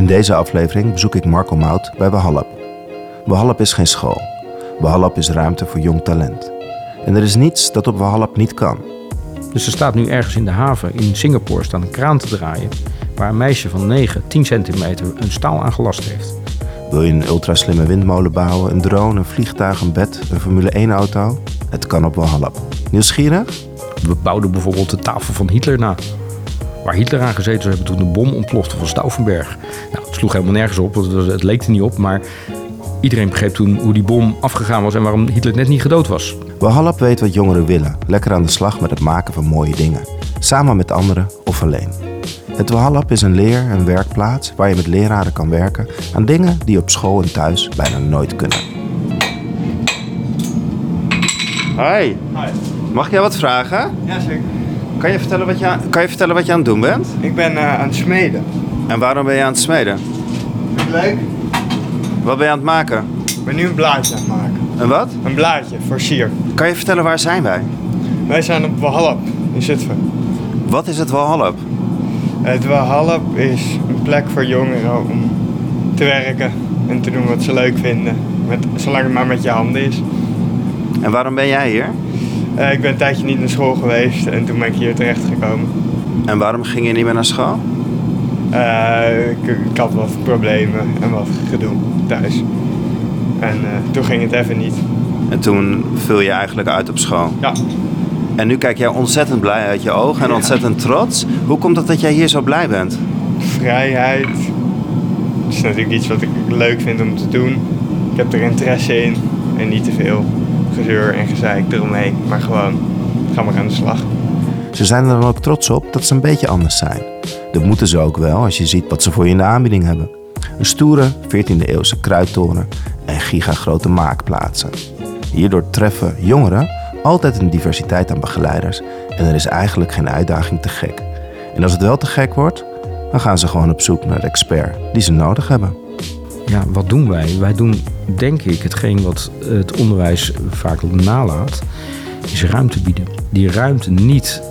In deze aflevering bezoek ik Marco Mout bij Wahallap. Wahallap is geen school. Wahallap is ruimte voor jong talent. En er is niets dat op Wahallap niet kan. Dus er staat nu ergens in de haven in Singapore staan een kraan te draaien... waar een meisje van 9, 10 centimeter een staal aan gelast heeft. Wil je een ultraslimme windmolen bouwen, een drone, een vliegtuig, een bed, een Formule 1 auto? Het kan op Wahallap. Nieuwsgierig? We bouwden bijvoorbeeld de tafel van Hitler na. Waar Hitler aan gezeten zou hebben toen de bom ontplofte van Stauffenberg. Nou, het sloeg helemaal nergens op, want het, leek er niet op. Maar iedereen begreep toen hoe die bom afgegaan was en waarom Hitler net niet gedood was. Wahallap weet wat jongeren willen. Lekker aan de slag met het maken van mooie dingen. Samen met anderen of alleen. Het Wahallap is een leer- en werkplaats waar je met leraren kan werken aan dingen die op school en thuis bijna nooit kunnen. Hi. Mag jij wat vragen? Jazeker. Kan je vertellen wat je aan, kan je vertellen wat je aan het doen bent? Ik ben eh, aan het smeden. En waarom ben je aan het smeden? Vind je leuk? Wat ben je aan het maken? Ik ben nu een blaadje aan het maken. En wat? Een blaadje voor sier. Kan je vertellen waar zijn wij? Wij zijn op Wahallap in Zutphen. Wat is het Walhallap? Het Wahallap is een plek voor jongeren om te werken en te doen wat ze leuk vinden. Met, zolang het maar met je handen is. En waarom ben jij hier? Eh, ik ben een tijdje niet naar school geweest en toen ben ik hier terecht gekomen. En waarom ging je niet meer naar school? Eh, ik, ik had wat problemen en wat gedoe thuis. En eh, toen ging het even niet. En toen viel je eigenlijk uit op school. Ja, En nu kijk jij ontzettend blij uit je ogen en Ja. ontzettend trots. Hoe komt het dat jij hier zo blij bent? vrijheid is natuurlijk iets wat ik leuk vind om te doen. Ik heb er interesse in en niet te veel gezeur en gezeik eromheen, maar gewoon ga maar aan de slag. Ze zijn er dan ook trots op dat ze een beetje anders zijn. Dat moeten ze ook wel als je ziet wat ze voor je in de aanbieding hebben. Een stoere 14e eeuwse kruidtoren en gigagrote maakplaatsen. Hierdoor treffen jongeren altijd een diversiteit aan begeleiders en er is eigenlijk geen uitdaging te gek. En als het wel te gek wordt, dan gaan ze gewoon op zoek naar de expert die ze nodig hebben. Ja, wat doen wij? Wij doen, denk ik, hetgeen wat het onderwijs vaak nalaat, is ruimte bieden. Die ruimte niet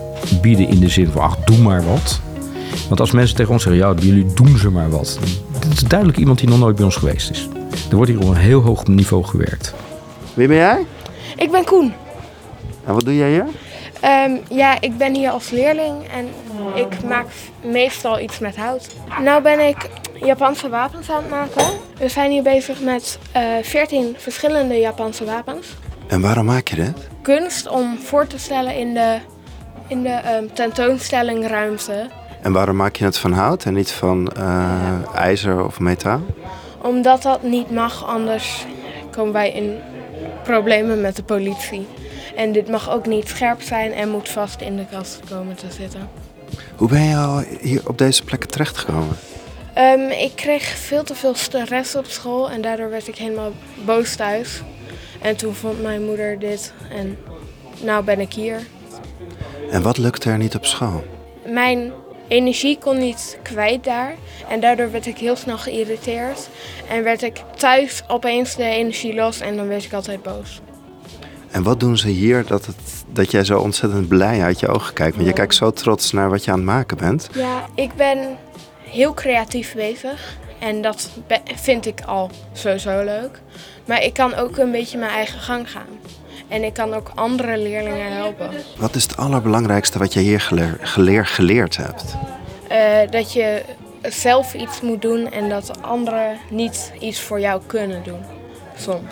bieden in de zin van, ach, doe maar wat. Want als mensen tegen ons zeggen, ja, jullie doen ze maar wat. Dat is duidelijk iemand die nog nooit bij ons geweest is. Er wordt hier op een heel hoog niveau gewerkt. Wie ben jij? Ik ben Koen. En wat doe jij hier? Ehm, ja, ik ben hier als leerling en ik maak meestal iets met hout. Nou ben ik Japanse wapens aan het maken. We zijn hier bezig met eh 14 verschillende Japanse wapens. En waarom maak je dit? Kunst om voor te stellen in de, in de ehm, tentoonstellingruimte. En waarom maak je het van hout en niet van eh, ijzer of metaal? Omdat dat niet mag, anders komen wij in problemen met de politie. En dit mag ook niet scherp zijn en moet vast in de kast komen te zitten. Hoe ben je al hier op deze plek terechtgekomen? Ehm, ik kreeg veel te veel stress op school en daardoor werd ik helemaal boos thuis. En toen vond mijn moeder dit en nou ben ik hier. En wat lukte er niet op school? Mijn energie kon niet kwijt daar en daardoor werd ik heel snel geïrriteerd. En werd ik thuis opeens de energie los en dan werd ik altijd boos. En wat doen ze hier dat, het, dat jij zo ontzettend blij uit je ogen kijkt? Want je kijkt zo trots naar wat je aan het maken bent. Ja, ik ben heel creatief bezig en dat vind ik al sowieso leuk. Maar ik kan ook een beetje mijn eigen gang gaan. En ik kan ook andere leerlingen helpen. Wat is het allerbelangrijkste wat je hier geleer, geleer- geleerd hebt? Eh, dat je zelf iets moet doen en dat anderen niet iets voor jou kunnen doen. Soms.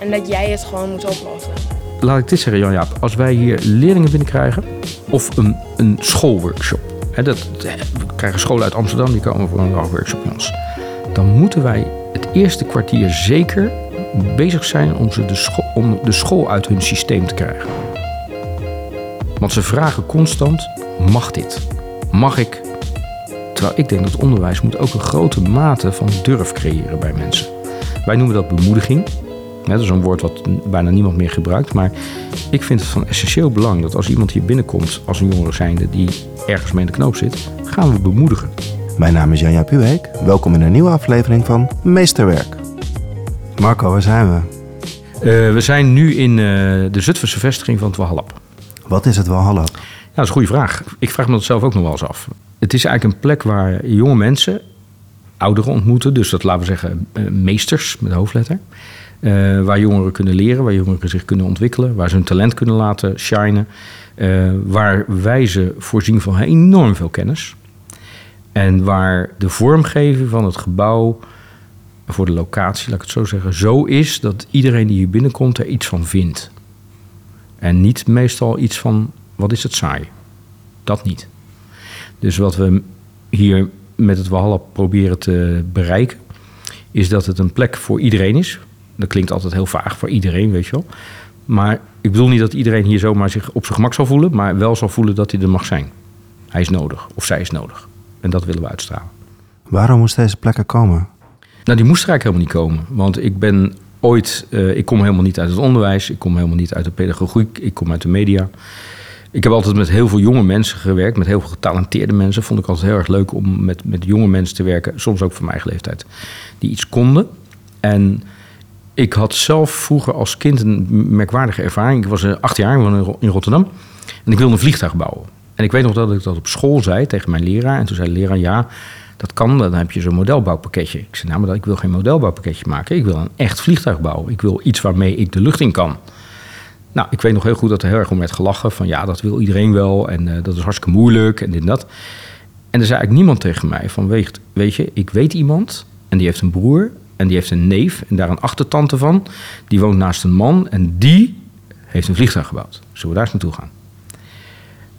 En dat jij het gewoon moet oplossen. Laat ik dit zeggen, Jan-Jaap. Als wij hier leerlingen binnenkrijgen, of een, een schoolworkshop. Dat, we krijgen scholen uit Amsterdam, die komen voor een workshop bij ons. Dan moeten wij het eerste kwartier zeker bezig zijn om, ze de, school, om de school uit hun systeem te krijgen. Want ze vragen constant, mag dit? Mag ik? Terwijl ik denk dat onderwijs moet ook een grote mate van durf creëren bij mensen. Wij noemen dat bemoediging. Dat is een woord wat bijna niemand meer gebruikt. Maar ik vind het van essentieel belang dat als iemand hier binnenkomt als een jongere zijnde die ergens mee in de knoop zit, gaan we bemoedigen. Mijn naam is Janja Puweek. Welkom in een nieuwe aflevering van Meesterwerk. Marco, waar zijn we? Eh, we zijn nu in eh, de Zutphense vestiging van het. Wat is het Walhalla? Ja, dat is een goede vraag. Ik vraag me dat zelf ook nog wel eens af. Het is eigenlijk een plek waar jonge mensen ouderen ontmoeten. Dus dat laten we zeggen eh, meesters met hoofdletter. Eh, waar jongeren kunnen leren, waar jongeren zich kunnen ontwikkelen, waar ze hun talent kunnen laten shinen. Uh, waar wij ze voorzien van enorm veel kennis. En waar de vormgeving van het gebouw voor de locatie, laat ik het zo zeggen, zo is dat iedereen die hier binnenkomt er iets van vindt. En niet meestal iets van, wat is het saai? Dat niet. Dus wat we hier met het Walhalla proberen te bereiken, is dat het een plek voor iedereen is. Dat klinkt altijd heel vaag voor iedereen, weet je wel. Maar ik bedoel niet dat iedereen hier zomaar zich op zijn gemak zal voelen, maar wel zal voelen dat hij er mag zijn. Hij is nodig, of zij is nodig. En dat willen we uitstralen. Waarom moest deze plek er komen? Nou, die moest er eigenlijk helemaal niet komen. Want ik ben ooit, uh, ik kom helemaal niet uit het onderwijs, ik kom helemaal niet uit de pedagogiek, ik kom uit de media. Ik heb altijd met heel veel jonge mensen gewerkt, met heel veel getalenteerde mensen. Vond ik altijd heel erg leuk om met, met jonge mensen te werken, soms ook van mijn eigen leeftijd, die iets konden. En ik had zelf vroeger als kind een merkwaardige ervaring. Ik was eh, acht jaar in Rotterdam en ik wilde een vliegtuig bouwen. En ik weet nog dat ik dat op school zei tegen mijn leraar. En toen zei de leraar, ja, dat kan, dan heb je zo'n modelbouwpakketje. Ik zei, nou, maar ik wil geen modelbouwpakketje maken. Ik wil een echt vliegtuig bouwen. Ik wil iets waarmee ik de lucht in kan. Nou, ik weet nog heel goed dat er heel erg om werd gelachen. Van ja, dat wil iedereen wel. En uh, dat is hartstikke moeilijk en dit en dat. En er zei eigenlijk niemand tegen mij van... Weet, weet je, ik weet iemand en die heeft een broer en die heeft een neef... en daar een achtertante van. Die woont naast een man en die heeft een vliegtuig gebouwd. Zullen we daar eens naartoe gaan?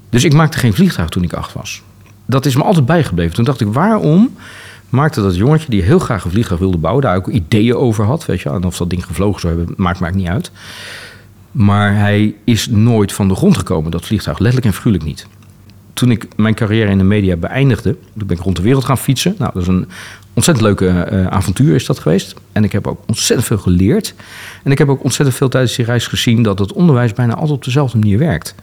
Dus ik maakte geen vliegtuig toen ik acht was. Dat is me altijd bijgebleven. Toen dacht ik, waarom maakte dat jongetje die heel graag een vliegtuig wilde bouwen... daar ook ideeën over had, weet je En of dat ding gevlogen zou hebben, maakt mij niet uit... Maar hij is nooit van de grond gekomen, dat vliegtuig. Letterlijk en figuurlijk niet. Toen ik mijn carrière in de media beëindigde, toen ben ik rond de wereld gaan fietsen. Nou, dat is een ontzettend leuke uh, avontuur is dat geweest. En ik heb ook ontzettend veel geleerd. En ik heb ook ontzettend veel tijdens die reis gezien dat het onderwijs bijna altijd op dezelfde manier werkt.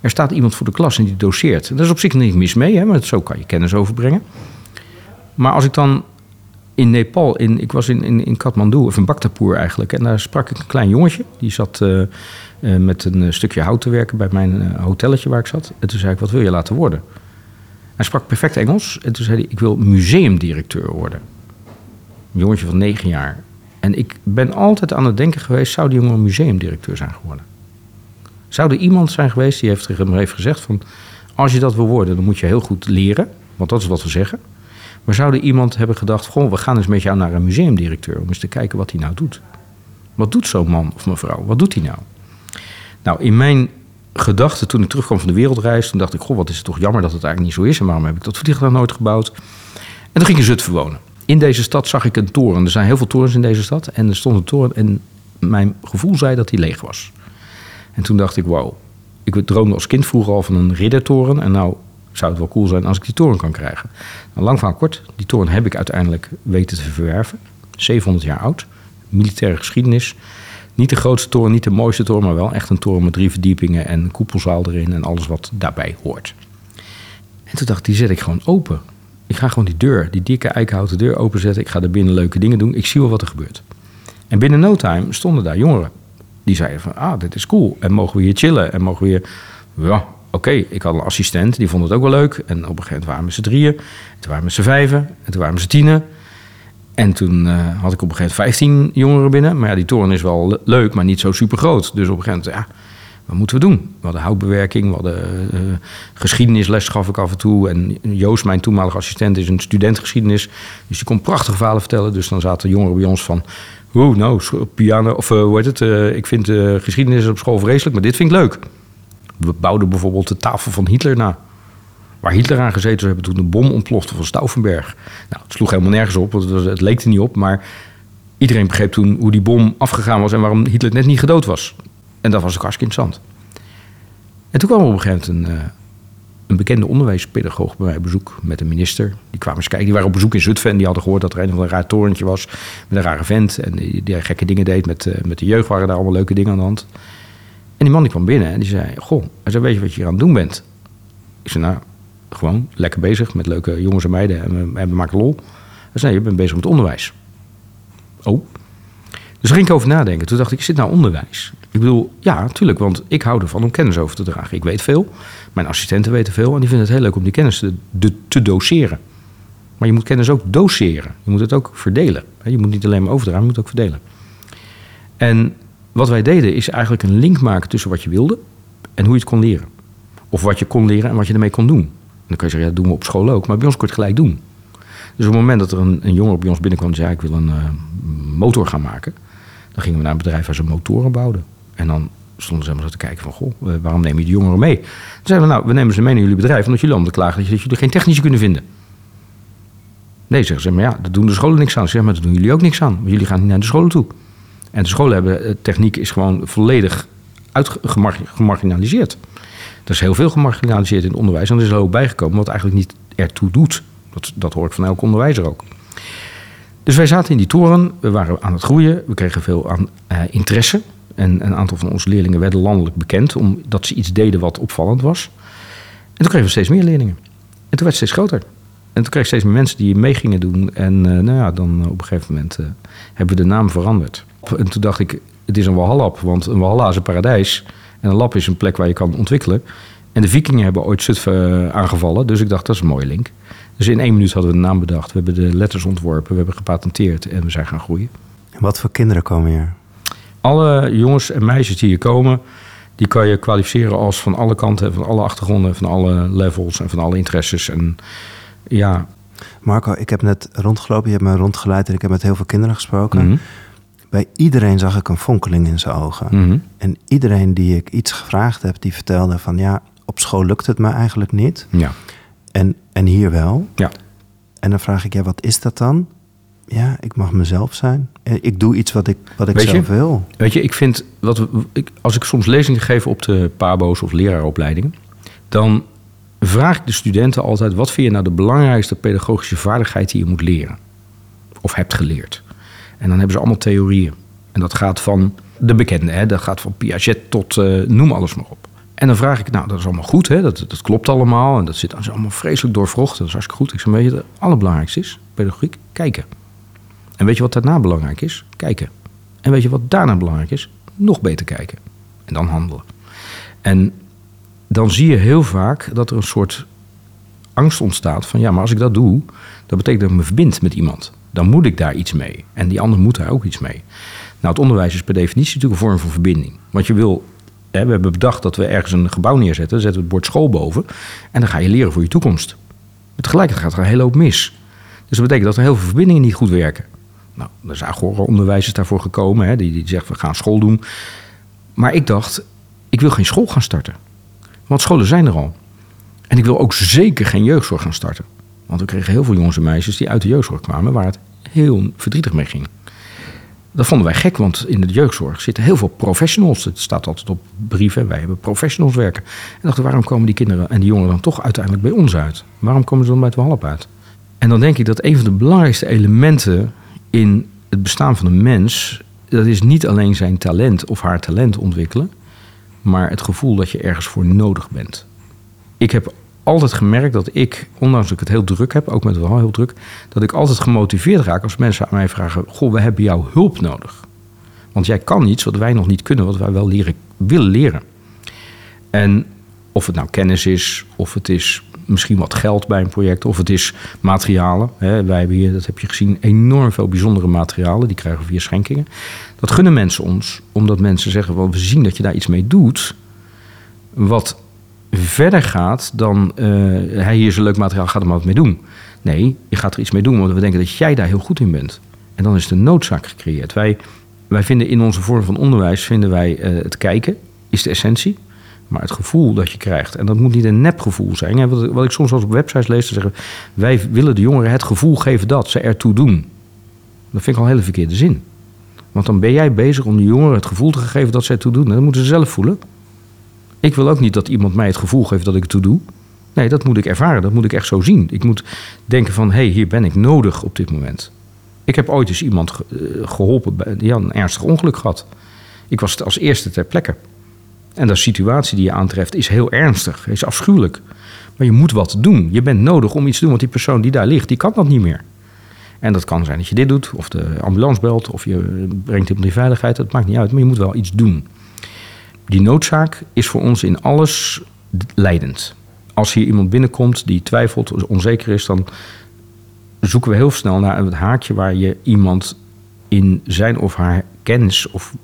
Er staat iemand voor de klas en die doseert. En daar is op zich niet mis mee, hè, maar zo kan je kennis overbrengen. Maar als ik dan in Nepal, in, ik was in, in, in Kathmandu, of in Bhaktapur eigenlijk. En daar sprak ik een klein jongetje. Die zat uh, uh, met een stukje hout te werken bij mijn hotelletje waar ik zat. En toen zei ik, wat wil je laten worden? Hij sprak perfect Engels. En toen zei hij, ik wil museumdirecteur worden. Een jongetje van negen jaar. En ik ben altijd aan het denken geweest, zou die jongen museumdirecteur zijn geworden? Zou er iemand zijn geweest die heeft, heeft gezegd van... als je dat wil worden, dan moet je heel goed leren. Want dat is wat we zeggen. Maar zou er iemand hebben gedacht: Goh, we gaan eens met jou naar een museumdirecteur om eens te kijken wat hij nou doet? Wat doet zo'n man of mevrouw? Wat doet hij nou? Nou, in mijn gedachten toen ik terugkwam van de wereldreis, toen dacht ik: Goh, wat is het toch jammer dat het eigenlijk niet zo is en waarom heb ik dat vliegtuig nooit gebouwd? En toen ging ik in Zutphen wonen. In deze stad zag ik een toren. Er zijn heel veel torens in deze stad. En er stond een toren en mijn gevoel zei dat die leeg was. En toen dacht ik: Wow, ik droomde als kind vroeger al van een riddertoren. En nou zou het wel cool zijn als ik die toren kan krijgen. Nou, lang van kort, die toren heb ik uiteindelijk weten te verwerven. 700 jaar oud, militaire geschiedenis. Niet de grootste toren, niet de mooiste toren, maar wel echt een toren met drie verdiepingen en een koepelzaal erin en alles wat daarbij hoort. En toen dacht ik, die zet ik gewoon open. Ik ga gewoon die deur, die dikke eikenhouten deur openzetten. Ik ga er binnen leuke dingen doen. Ik zie wel wat er gebeurt. En binnen no time stonden daar jongeren. Die zeiden van, ah, dit is cool. En mogen we hier chillen? En mogen we hier... Ja, oké, ik had een assistent, die vond het ook wel leuk. En op een gegeven moment waren we z'n drieën. Toen waren we z'n vijven. En toen waren we z'n tienen. En toen uh, had ik op een gegeven moment 15 jongeren binnen. Maar ja, die toren is wel leuk, maar niet zo super groot. Dus op een gegeven moment, ja, wat moeten we doen? We hadden houtbewerking, we hadden uh, geschiedenisles gaf ik af en toe. En Joost, mijn toenmalige assistent, is een student geschiedenis. Dus die kon prachtige verhalen vertellen. Dus dan zaten jongeren bij ons van... Oeh, nou, piano, of uh, hoe heet het? ik vind geschiedenis op school vreselijk, maar dit vind ik leuk. We bouwden bijvoorbeeld de tafel van Hitler na. Waar Hitler aan gezeten zou hebben toen de bom ontplofte van Stauffenberg. Nou, het sloeg helemaal nergens op, want het, leek er niet op. Maar iedereen begreep toen hoe die bom afgegaan was en waarom Hitler net niet gedood was. En dat was ook hartstikke interessant. En toen kwam op een gegeven moment een, een bekende onderwijspedagoog bij mij op bezoek met een minister. Die kwamen eens kijken, die waren op bezoek in Zutphen en die hadden gehoord dat er een of een raar torentje was met een rare vent. En die, die gekke dingen deed met, uh, met de jeugd, waren daar allemaal leuke dingen aan de hand. En die man die kwam binnen en die zei: Goh, hij zei, weet je wat je hier aan het doen bent? Ik zei: Nou, gewoon lekker bezig met leuke jongens en meiden en we, en we maken lol. Hij zei: Je bent bezig met onderwijs. Oh. Dus daar ging ik over nadenken. Toen dacht ik: Zit nou onderwijs? Ik bedoel, ja, natuurlijk, want ik hou ervan om kennis over te dragen. Ik weet veel, mijn assistenten weten veel en die vinden het heel leuk om die kennis te, de, te doseren. Maar je moet kennis ook doseren. Je moet het ook verdelen. Je moet niet alleen maar overdragen, je moet ook verdelen. En wat wij deden is eigenlijk een link maken tussen wat je wilde en hoe je het kon leren. Of wat je kon leren en wat je ermee kon doen. Dan kan je zeggen, dat doen we op school ook. Maar bij ons het gelijk doen. Dus op het moment dat er een, een jongen bij ons binnenkwam en zei... ik wil een uh, motor gaan maken... dan gingen we naar een bedrijf waar ze motoren bouwden. En dan stonden ze helemaal zo te kijken van... goh, uh, waarom neem je die jongeren mee? Dan zeiden we, nou, we nemen ze mee naar jullie bedrijf... omdat jullie te klagen dat jullie geen technische kunnen vinden. Nee, zeggen ze, maar ja, dat doen de scholen niks aan. Zeg maar, dat doen jullie ook niks aan. Want jullie gaan niet naar de scholen toe. En de scholen hebben, eh, techniek is gewoon volledig gemarginaliseerd. Er is heel veel gemarginaliseerd in het onderwijs. En er is er ook bijgekomen wat eigenlijk niet ertoe doet. Dat, dat hoort van elk onderwijzer ook. Dus wij zaten in die toren, we waren aan het groeien, we kregen veel aan uh, interesse. En een aantal van onze leerlingen werden landelijk bekend omdat ze iets deden wat opvallend was. En toen kregen we steeds meer leerlingen. En toen werd het steeds groter. En toen kreeg ik steeds meer mensen die mee gingen doen. En uh, nou ja, dan op een gegeven moment hebben we de naam veranderd. En toen dacht ik, het is een Walhalla, want een Walhalla is een paradijs. En een lab is een plek waar je kan ontwikkelen. En de vikingen hebben ooit Zutphen aangevallen, dus ik dacht, dat is een mooie link. Dus in één minuut hadden we de naam bedacht. We hebben de letters ontworpen, we hebben gepatenteerd en we zijn gaan groeien. En wat voor kinderen komen hier? Alle jongens en meisjes die hier komen, die kan je kwalificeren als van alle kanten, van alle achtergronden, van alle levels en van alle interesses. En ja. Marco, ik heb net rondgelopen, je hebt me rondgeleid en ik heb met heel veel kinderen gesproken. Mhm. Bij iedereen zag ik een fonkeling in zijn ogen. Mhm. En iedereen die ik iets gevraagd heb, die vertelde van ja, op school lukt het me eigenlijk niet. Ja. En, en hier wel. Ja. En dan vraag ik, ja, wat is dat dan? Ja, ik mag mezelf zijn. Ik doe iets wat ik, wat ik Weet zelf je? wil. Weet je, ik vind, wat ik, als ik soms lezingen geef op de PABO's of leraaropleidingen, dan vraag ik de studenten altijd: wat vind je nou de belangrijkste pedagogische vaardigheid die je moet leren? Of hebt geleerd? En dan hebben ze allemaal theorieën. En dat gaat van de bekende, hè? dat gaat van Piaget tot uh, noem alles maar op. En dan vraag ik, nou, dat is allemaal goed, hè? Dat, dat klopt allemaal. En dat zit is allemaal vreselijk doorvrocht. Dat is hartstikke goed. Ik zeg, weet je, het allerbelangrijkste is, pedagogiek, kijken. En weet je wat daarna belangrijk is? Kijken. En weet je wat daarna belangrijk is? Nog beter kijken. En dan handelen. En dan zie je heel vaak dat er een soort angst ontstaat van... ja, maar als ik dat doe, dat betekent dat ik me verbind met iemand. Dan moet ik daar iets mee. En die ander moet daar ook iets mee. Nou, het onderwijs is per definitie natuurlijk een vorm van verbinding. Want je wil we hebben bedacht dat we ergens een gebouw neerzetten. Zetten we het bord school boven. En dan ga je leren voor je toekomst. Maar tegelijkertijd gaat er een hele hoop mis. Dus dat betekent dat er heel veel verbindingen niet goed werken. Nou, er zijn onderwijzers daarvoor gekomen. Hè, die, die zeggen, we gaan school doen. Maar ik dacht, ik wil geen school gaan starten. Want scholen zijn er al. En ik wil ook zeker geen jeugdzorg gaan starten. Want we kregen heel veel jongens en meisjes die uit de jeugdzorg kwamen... waar het heel verdrietig mee ging. Dat vonden wij gek, want in de jeugdzorg zitten heel veel professionals. Het staat altijd op brieven, wij hebben professionals werken. En dachten, waarom komen die kinderen en die jongeren dan toch uiteindelijk bij ons uit? Waarom komen ze dan bij het Walp uit? En dan denk ik dat een van de belangrijkste elementen in het bestaan van een mens... dat is niet alleen zijn talent of haar talent ontwikkelen... maar het gevoel dat je ergens voor nodig bent. Ik heb altijd gemerkt dat ik, ondanks dat ik het heel druk heb, ook met wel heel druk, dat ik altijd gemotiveerd raak als mensen aan mij vragen: Goh, we hebben jouw hulp nodig. Want jij kan iets wat wij nog niet kunnen, wat wij wel leren, willen leren. En of het nou kennis is, of het is misschien wat geld bij een project, of het is materialen. Hè, wij hebben hier, dat heb je gezien, enorm veel bijzondere materialen. Die krijgen we via schenkingen. Dat gunnen mensen ons, omdat mensen zeggen: wel, we zien dat je daar iets mee doet. Wat verder gaat dan uh, hij hier een leuk materiaal, gaat er maar wat mee doen. Nee, je gaat er iets mee doen, want we denken dat jij daar heel goed in bent. En dan is de noodzaak gecreëerd. Wij, wij vinden in onze vorm van onderwijs, vinden wij uh, het kijken, is de essentie. Maar het gevoel dat je krijgt, en dat moet niet een nepgevoel zijn. Wat, wat ik soms als op websites lees, zeggen, wij willen de jongeren het gevoel geven dat ze ertoe doen. Dat vind ik al een hele verkeerde zin. Want dan ben jij bezig om de jongeren het gevoel te geven dat ze ertoe doen. En dat moeten ze zelf voelen. Ik wil ook niet dat iemand mij het gevoel geeft dat ik het toe doe. Nee, dat moet ik ervaren. Dat moet ik echt zo zien. Ik moet denken van, hé, hey, hier ben ik nodig op dit moment. Ik heb ooit eens iemand geholpen, bij, die had een ernstig ongeluk gehad. Ik was als eerste ter plekke. En de situatie die je aantreft is heel ernstig, is afschuwelijk. Maar je moet wat doen. Je bent nodig om iets te doen, want die persoon die daar ligt, die kan dat niet meer. En dat kan zijn dat je dit doet, of de ambulance belt, of je brengt iemand in veiligheid. Dat maakt niet uit, maar je moet wel iets doen die noodzaak is voor ons in alles leidend. Als hier iemand binnenkomt die twijfelt, onzeker is, dan zoeken we heel snel naar het haakje waar je iemand in zijn of haar kennis of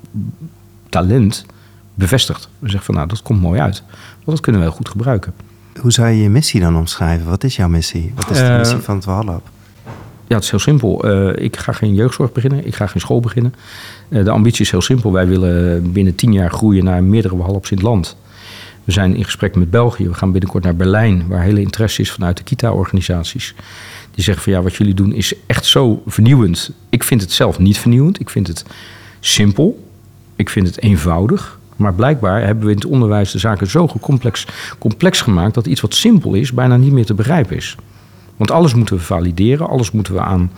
talent bevestigt. We zeggen van nou, dat komt mooi uit. Want dat kunnen we heel goed gebruiken. Hoe zou je je missie dan omschrijven? Wat is jouw missie? Wat is de Eh, missie van het? Ja, het is heel simpel. Eh, ik ga geen jeugdzorg beginnen. Ik ga geen school beginnen. Eh, de ambitie is heel simpel. Wij willen binnen tien jaar groeien naar meerdere Walhaps in het land. We zijn in gesprek met België. We gaan binnenkort naar Berlijn, waar hele interesse is vanuit de KITA-organisaties. Die zeggen van ja, wat jullie doen is echt zo vernieuwend. Ik vind het zelf niet vernieuwend. Ik vind het simpel. Ik vind het eenvoudig. Maar blijkbaar hebben we in het onderwijs de zaken zo complex, complex gemaakt dat iets wat simpel is bijna niet meer te begrijpen is. Want alles moeten we valideren, alles moeten we aan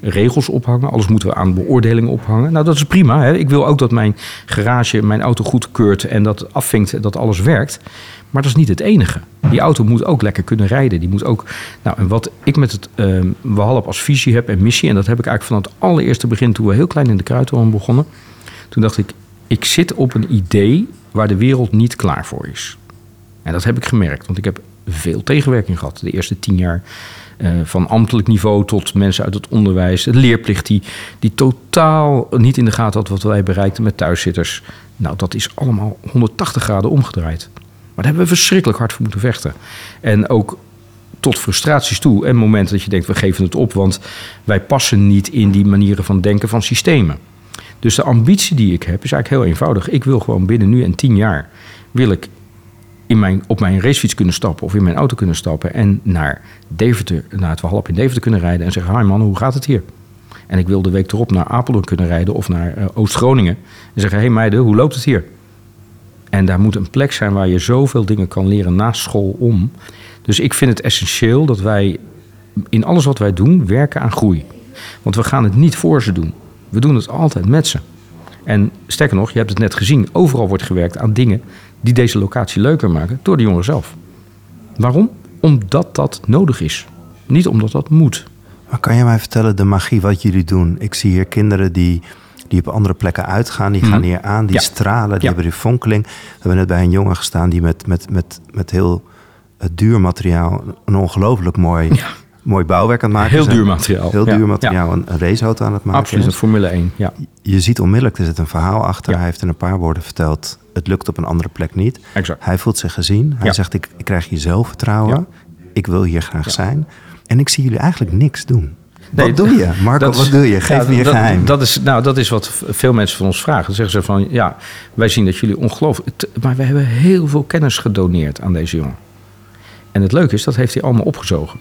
regels ophangen, alles moeten we aan beoordelingen ophangen. Nou, dat is prima. Hè? Ik wil ook dat mijn garage mijn auto goedkeurt en dat afvinkt dat alles werkt. Maar dat is niet het enige. Die auto moet ook lekker kunnen rijden. Die moet ook. Nou, en wat ik met het uh, als visie heb en missie, en dat heb ik eigenlijk van het allereerste begin toen we heel klein in de kruidtoren begonnen. Toen dacht ik, ik zit op een idee waar de wereld niet klaar voor is. En dat heb ik gemerkt, want ik heb veel tegenwerking gehad. De eerste tien jaar uh, van ambtelijk niveau tot mensen uit het onderwijs. De leerplicht die, die totaal niet in de gaten had wat wij bereikten met thuiszitters. Nou, dat is allemaal 180 graden omgedraaid. Maar daar hebben we verschrikkelijk hard voor moeten vechten. En ook tot frustraties toe. En momenten dat je denkt, we geven het op, want wij passen niet in die manieren van denken van systemen. Dus de ambitie die ik heb is eigenlijk heel eenvoudig. Ik wil gewoon binnen nu en tien jaar wil ik in mijn, op mijn racefiets kunnen stappen of in mijn auto kunnen stappen en naar Deventer, naar het Walhalla in Deventer kunnen rijden en zeggen: Hi man, hoe gaat het hier? En ik wil de week erop naar Apeldoorn kunnen rijden of naar uh, Oost-Groningen en zeggen: hey meiden, hoe loopt het hier? En daar moet een plek zijn waar je zoveel dingen kan leren naast school om. Dus ik vind het essentieel dat wij in alles wat wij doen werken aan groei. Want we gaan het niet voor ze doen. We doen het altijd met ze. En sterker nog, je hebt het net gezien, overal wordt gewerkt aan dingen die deze locatie leuker maken door de jongeren zelf. Waarom? Omdat dat nodig is. Niet omdat dat moet. Maar kan je mij vertellen de magie wat jullie doen? Ik zie hier kinderen die, die op andere plekken uitgaan. Die gaan Mhm. hier aan, die Ja. stralen, die Ja. hebben die fonkeling. We hebben net bij een jongen gestaan die met, met, met, met heel uh, duur materiaal... een ongelooflijk mooi, Ja. mooi bouwwerk aan het maken Heel duur materiaal. Heel duur materiaal, een, raceauto aan het maken Absoluut, een Formule 1. Ja, Je ziet onmiddellijk, er zit een verhaal achter. Hij heeft in een paar woorden verteld... het lukt op een andere plek niet. exact. Hij voelt zich gezien. Hij Ja. zegt, ik, ik krijg hier zelfvertrouwen. Ja. Ik wil hier graag zijn. En ik zie jullie eigenlijk niks doen. Nee, wat doe je? Marco, is- wat doe je? Geef ja, me je dat, geheim. Dat is, nou, dat is wat veel mensen van ons vragen. Dan zeggen ze van, ja, wij zien dat jullie ongelooflijk... Maar we hebben heel veel kennis gedoneerd aan deze jongen. En het leuke is, dat heeft hij allemaal opgezogen.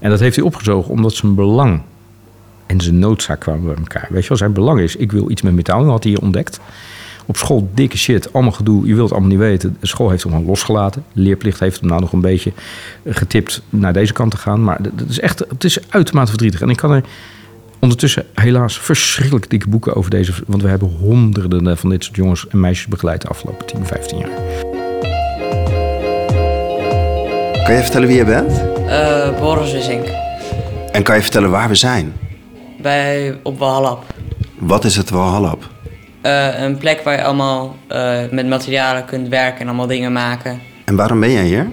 En dat heeft hij opgezogen omdat zijn belang en zijn noodzaak kwamen bij elkaar. Weet je wel, zijn belang is, ik wil iets met metaal. Dat had hij hier ontdekt. Op school dikke shit, allemaal gedoe. Je wilt het allemaal niet weten. De school heeft hem gewoon losgelaten. De leerplicht heeft hem nou nog een beetje getipt naar deze kant te gaan. Maar dat is echt, het is uitermate verdrietig. En ik kan er ondertussen helaas verschrikkelijk dikke boeken over deze... Want we hebben honderden van dit soort jongens en meisjes begeleid de afgelopen 10, 15 jaar. Kan je vertellen wie je bent? Eh Boris Wissink. En kan je vertellen waar we zijn? Bij op Walhallap. Wat is het Walhallap? Eh een plek waar je allemaal eh, met materialen kunt werken en allemaal dingen maken. En waarom ben jij hier?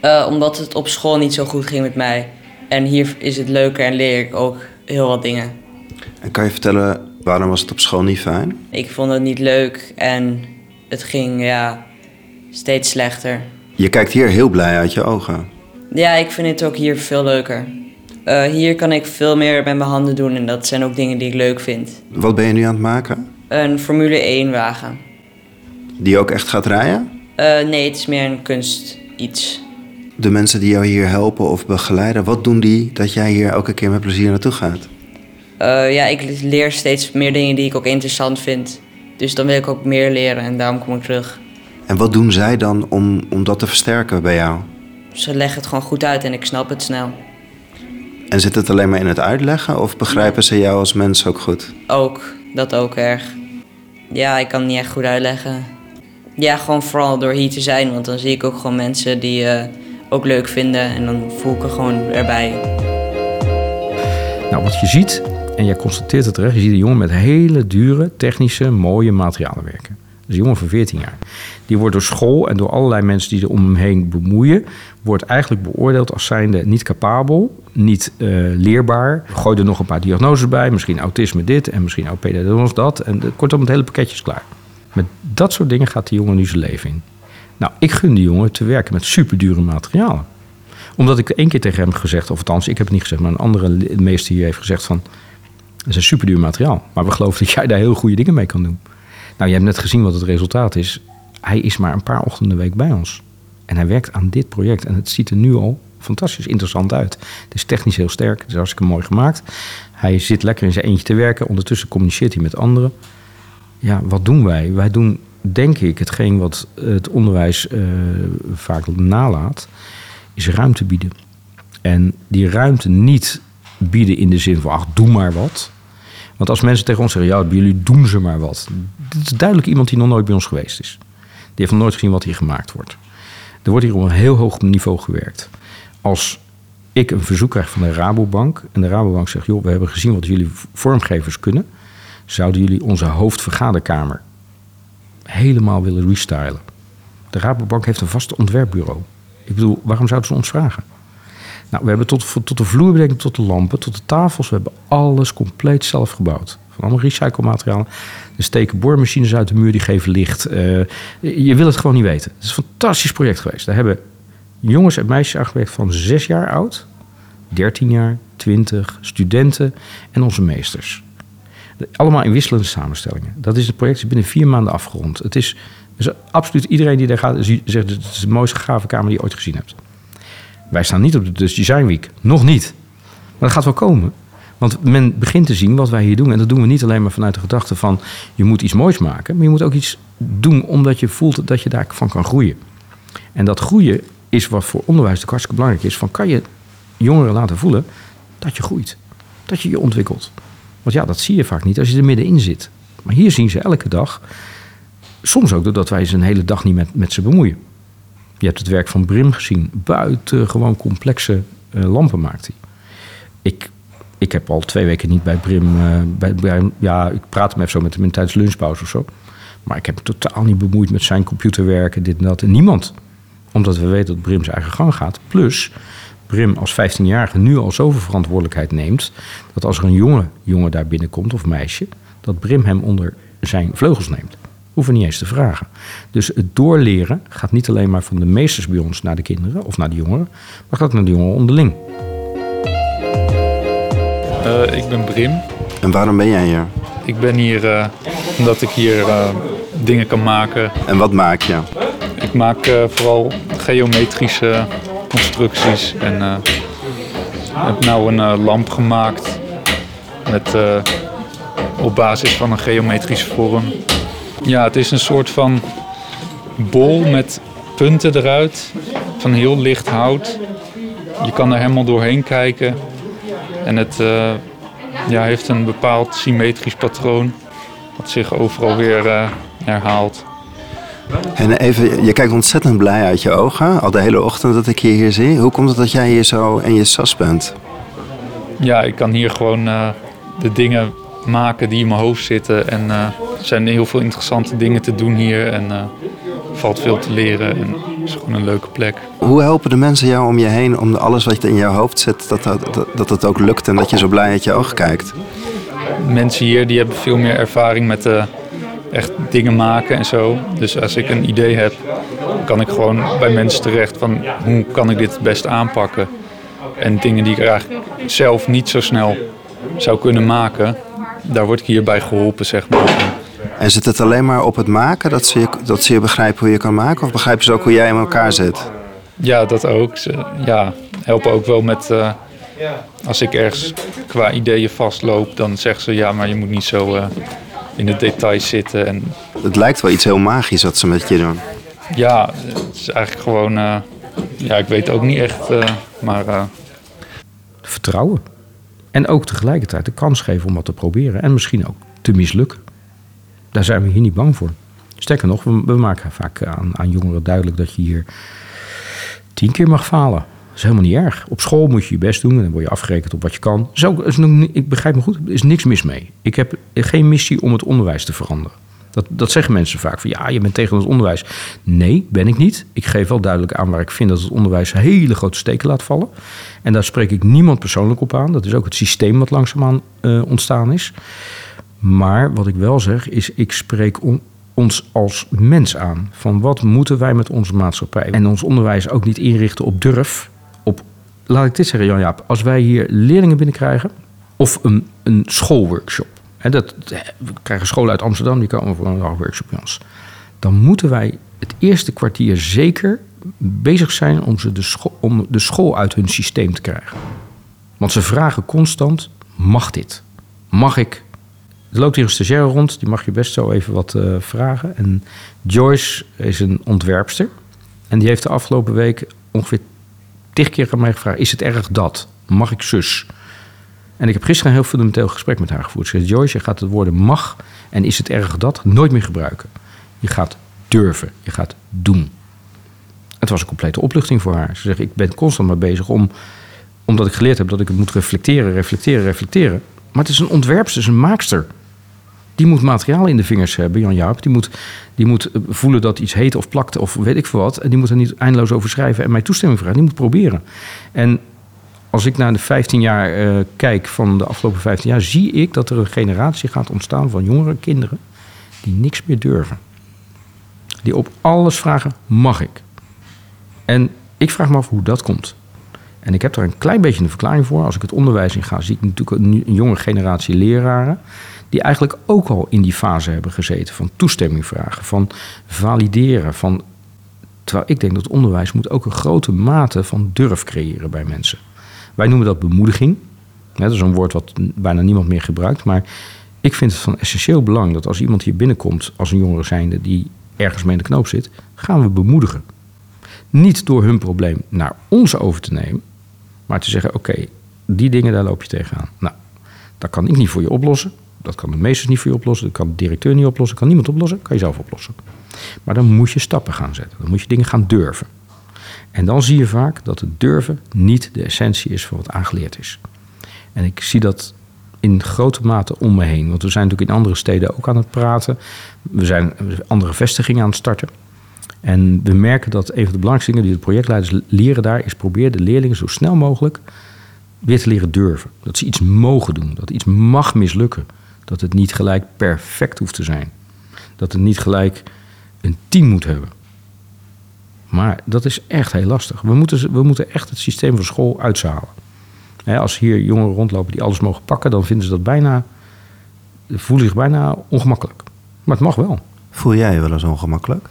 Eh, omdat het op school niet zo goed ging met mij. En hier is het leuker en leer ik ook heel wat dingen. En kan je vertellen waarom was het op school niet fijn? Ik vond het niet leuk en het ging ja, steeds slechter. Je kijkt hier heel blij uit je ogen. Ja, ik vind het ook hier veel leuker. Hier kan ik veel meer met mijn handen doen en dat zijn ook dingen die ik leuk vind. Wat ben je nu aan het maken? Een Formule 1 wagen. Die ook echt gaat rijden? Eh, nee, het is meer een kunst iets. De mensen die jou hier helpen of begeleiden, wat doen die dat jij hier elke keer met plezier naartoe gaat? Eh, ja, ik leer steeds meer dingen die ik ook interessant vind. Dus dan wil ik ook meer leren en daarom kom ik terug. En wat doen zij dan om, om dat te versterken bij jou? Ze leggen het gewoon goed uit en ik snap het snel. En zit het alleen maar in het uitleggen of begrijpen ze jou als mens ook goed? Ook, dat ook erg. Ja, ik kan het niet echt goed uitleggen. Ja, gewoon vooral door hier te zijn, want dan zie ik ook gewoon mensen die eh ook leuk vinden en dan voel ik er gewoon erbij. Nou, wat je ziet, en jij constateert het terecht, je ziet een jongen met hele dure, technische, mooie materialen werken. Is een jongen van 14 jaar. Die wordt door school en door allerlei mensen die er om hem heen bemoeien... wordt eigenlijk beoordeeld als zijnde niet capabel, niet eh, leerbaar. Gooi er nog een paar diagnoses bij. Misschien autisme dit en misschien OPD dat. En kortom, het hele pakketje is klaar. Met dat soort dingen gaat die jongen nu zijn leven in. Nou, ik gun die jongen te werken met superdure materialen. Omdat ik één keer tegen hem gezegd, of althans, ik heb het niet gezegd... maar een andere meester hier heeft gezegd van... Het is een superduur materiaal. Maar we geloven dat jij daar heel goede dingen mee kan doen. Nou, je hebt net gezien wat het resultaat is. Hij is maar een paar ochtenden de week bij ons. En hij werkt aan dit project. En het ziet er nu al fantastisch interessant uit. Het is technisch heel sterk. Het is hartstikke mooi gemaakt. Hij zit lekker in zijn eentje te werken. Ondertussen communiceert hij met anderen. Ja, wat doen wij? Wij doen, denk ik, hetgeen wat het onderwijs uh, vaak nalaat... is ruimte bieden. En die ruimte niet bieden in de zin van... ach, doe maar wat... Want als mensen tegen ons zeggen, ja, bij jullie doen ze maar wat. Dit is duidelijk iemand die nog nooit bij ons geweest is. Die heeft nog nooit gezien wat hier gemaakt wordt. Er wordt hier op een heel hoog niveau gewerkt. Als ik een verzoek krijg van de Rabobank en de Rabobank zegt, joh, we hebben gezien wat jullie vormgevers kunnen, zouden jullie onze hoofdvergaderkamer helemaal willen restylen? De Rabobank heeft een vast ontwerpbureau. Ik bedoel, waarom zouden ze ons vragen? Nou, we hebben tot, tot de vloerbedekking, tot de lampen, tot de tafels. We hebben alles compleet zelf gebouwd. Van allemaal recyclematerialen. Er steken boormachines uit de muur, die geven licht. Uh, je wil het gewoon niet weten. Het is een fantastisch project geweest. Daar hebben jongens en meisjes aan gewerkt van 6 jaar oud, 13 jaar, 20, studenten en onze meesters. Allemaal in wisselende samenstellingen. Dat is het project is binnen vier maanden afgerond. Het is, absoluut iedereen die daar gaat, zegt het is de mooiste gave kamer die je ooit gezien hebt. Wij staan niet op de Dutch Design Week. Nog niet. Maar dat gaat wel komen. Want men begint te zien wat wij hier doen. En dat doen we niet alleen maar vanuit de gedachte van... je moet iets moois maken. Maar je moet ook iets doen omdat je voelt dat je daarvan kan groeien. En dat groeien is wat voor onderwijs ook hartstikke belangrijk is. Van kan je jongeren laten voelen dat je groeit. Dat je je ontwikkelt. Want ja, dat zie je vaak niet als je er middenin zit. Maar hier zien ze elke dag. Soms ook doordat wij ze een hele dag niet met, met ze bemoeien. Je hebt het werk van Brim gezien. Buitengewoon complexe uh, lampen maakt hij. Ik, ik heb al twee weken niet bij Brim... Bij, bij, ja, ik praat hem even zo met hem in tijdens lunchpauze of zo. Maar ik heb totaal niet bemoeid met zijn computerwerken, dit en dat. En niemand. Omdat we weten dat Brim zijn eigen gang gaat. Plus, Brim als 15-jarige nu al zoveel verantwoordelijkheid neemt... dat als er een jonge jongen daar binnenkomt, of meisje... dat Brim hem onder zijn vleugels neemt hoeven niet eens te vragen. Dus het doorleren gaat niet alleen maar van de meesters bij ons naar de kinderen of naar de jongeren, maar gaat naar de jongeren onderling. Uh, ik ben Brim. En waarom ben jij hier? Ik ben hier uh, omdat ik hier uh, dingen kan maken. En wat maak je? Ik maak vooral geometrische constructies en heb nou een lamp gemaakt met, op basis van een geometrische vorm. Ja, het is een soort van bol met punten eruit. Van heel licht hout. Je kan er helemaal doorheen kijken. En het uh, ja, heeft een bepaald symmetrisch patroon. Wat zich overal weer uh, herhaalt. En even, je kijkt ontzettend blij uit je ogen. Al de hele ochtend dat ik je hier zie. Hoe komt het dat jij hier zo in je sas bent? Ja, ik kan hier gewoon uh, de dingen maken die in mijn hoofd zitten. En uh, er zijn heel veel interessante dingen te doen hier. En uh, valt veel te leren. En het is gewoon een leuke plek. Hoe helpen de mensen jou om je heen om alles wat in je hoofd zit, dat dat, dat, dat ook lukt en dat je zo blij uit je ogen kijkt? Mensen hier die hebben veel meer ervaring met uh, echt dingen maken en zo. Dus als ik een idee heb, kan ik gewoon bij mensen terecht van hoe kan ik dit het best aanpakken. En dingen die ik eigenlijk zelf niet zo snel zou kunnen maken, daar word ik hierbij geholpen, zeg maar. En zit het alleen maar op het maken, dat ze, je, dat ze je begrijpen hoe je kan maken? Of begrijpen ze ook hoe jij in elkaar zit? Ja, dat ook. Ze ja, helpen ook wel met... Uh, als ik ergens qua ideeën vastloop, dan zeggen ze... ja, maar je moet niet zo uh, in de details zitten. En... Het lijkt wel iets heel magisch wat ze met je doen. Ja, het is eigenlijk gewoon... Uh, ja, ik weet ook niet echt, maar... Vertrouwen. En ook tegelijkertijd de kans geven om wat te proberen. En misschien ook te mislukken. Daar zijn we hier niet bang voor. Sterker nog, we, maken vaak aan, jongeren duidelijk dat je hier tien keer mag falen. Dat is helemaal niet erg. Op school moet je je best doen en dan word je afgerekend op wat je kan. Is, ik begrijp me goed, er is niks mis mee. Ik heb geen missie om het onderwijs te veranderen. Dat, dat zeggen mensen vaak. Van ja, je bent tegen het onderwijs. Nee, ben ik niet. Ik geef wel duidelijk aan waar ik vind dat het onderwijs hele grote steken laat vallen. En daar spreek ik niemand persoonlijk op aan. Dat is ook het systeem wat langzaamaan uh, ontstaan is. Maar wat ik wel zeg is, ik spreek on, ons als mens aan. Van wat moeten wij met onze maatschappij en ons onderwijs ook niet inrichten op durf. Op, laat ik dit zeggen, Jan-Jaap. Als wij hier leerlingen binnenkrijgen of een, een schoolworkshop. Dat, we krijgen scholen uit Amsterdam, die komen voor een workshop bij ons. Dan moeten wij het eerste kwartier zeker bezig zijn om, ze de, school, om de school uit hun systeem te krijgen. Want ze vragen constant, mag dit? Mag ik er loopt hier een stagiair rond, die mag je best zo even wat uh, vragen. En Joyce is een ontwerpster. En die heeft de afgelopen week ongeveer tig keer aan mij gevraagd: Is het erg dat? Mag ik zus? En ik heb gisteren een heel fundamenteel gesprek met haar gevoerd. Ze zei: Joyce, je gaat het woorden mag en is het erg dat nooit meer gebruiken. Je gaat durven, je gaat doen. Het was een complete opluchting voor haar. Ze zegt: Ik ben constant maar bezig om, omdat ik geleerd heb dat ik het moet reflecteren, reflecteren, reflecteren. Maar het is een ontwerpster, het is een maakster. Die moet materiaal in de vingers hebben, Jan Jaap. Die moet, die moet eh, voelen dat iets heet of plakt of weet ik veel wat. En die moet er niet eindeloos over schrijven en mij toestemming vragen. Die moet proberen. En als ik naar de 15 jaar uh, kijk van de afgelopen 15 jaar, zie ik dat er een generatie gaat ontstaan van jongere kinderen die niks meer durven. Die op alles vragen: mag ik? En ik vraag me af hoe dat komt. En ik heb daar een klein beetje een verklaring voor. Als ik het onderwijs in ga, zie ik natuurlijk een, een jonge generatie leraren die eigenlijk ook al in die fase hebben gezeten van toestemming vragen, van valideren, van terwijl ik denk dat onderwijs moet ook een grote mate van durf creëren bij mensen. Wij noemen dat bemoediging. Dat is een woord wat bijna niemand meer gebruikt, maar ik vind het van essentieel belang dat als iemand hier binnenkomt als een jongere zijnde die ergens mee in de knoop zit, gaan we bemoedigen. Niet door hun probleem naar ons over te nemen, maar te zeggen: oké, die dingen daar loop je tegenaan. Nou, dat kan ik niet voor je oplossen. Dat kan de meesters niet voor je oplossen. Dat kan de directeur niet oplossen. kan niemand oplossen. kan je zelf oplossen. Maar dan moet je stappen gaan zetten. Dan moet je dingen gaan durven. En dan zie je vaak dat het durven niet de essentie is van wat aangeleerd is. En ik zie dat in grote mate om me heen. Want we zijn natuurlijk in andere steden ook aan het praten. We zijn andere vestigingen aan het starten. En we merken dat een van de belangrijkste dingen die de projectleiders leren daar is proberen de leerlingen zo snel mogelijk weer te leren durven. Dat ze iets mogen doen, dat iets mag mislukken. Dat het niet gelijk perfect hoeft te zijn. Dat het niet gelijk een team moet hebben. Maar dat is echt heel lastig. We moeten, we moeten echt het systeem van school uitzalen. als hier jongeren rondlopen die alles mogen pakken, dan vinden ze dat bijna. voelen zich bijna ongemakkelijk. Maar het mag wel. Voel jij je wel eens ongemakkelijk?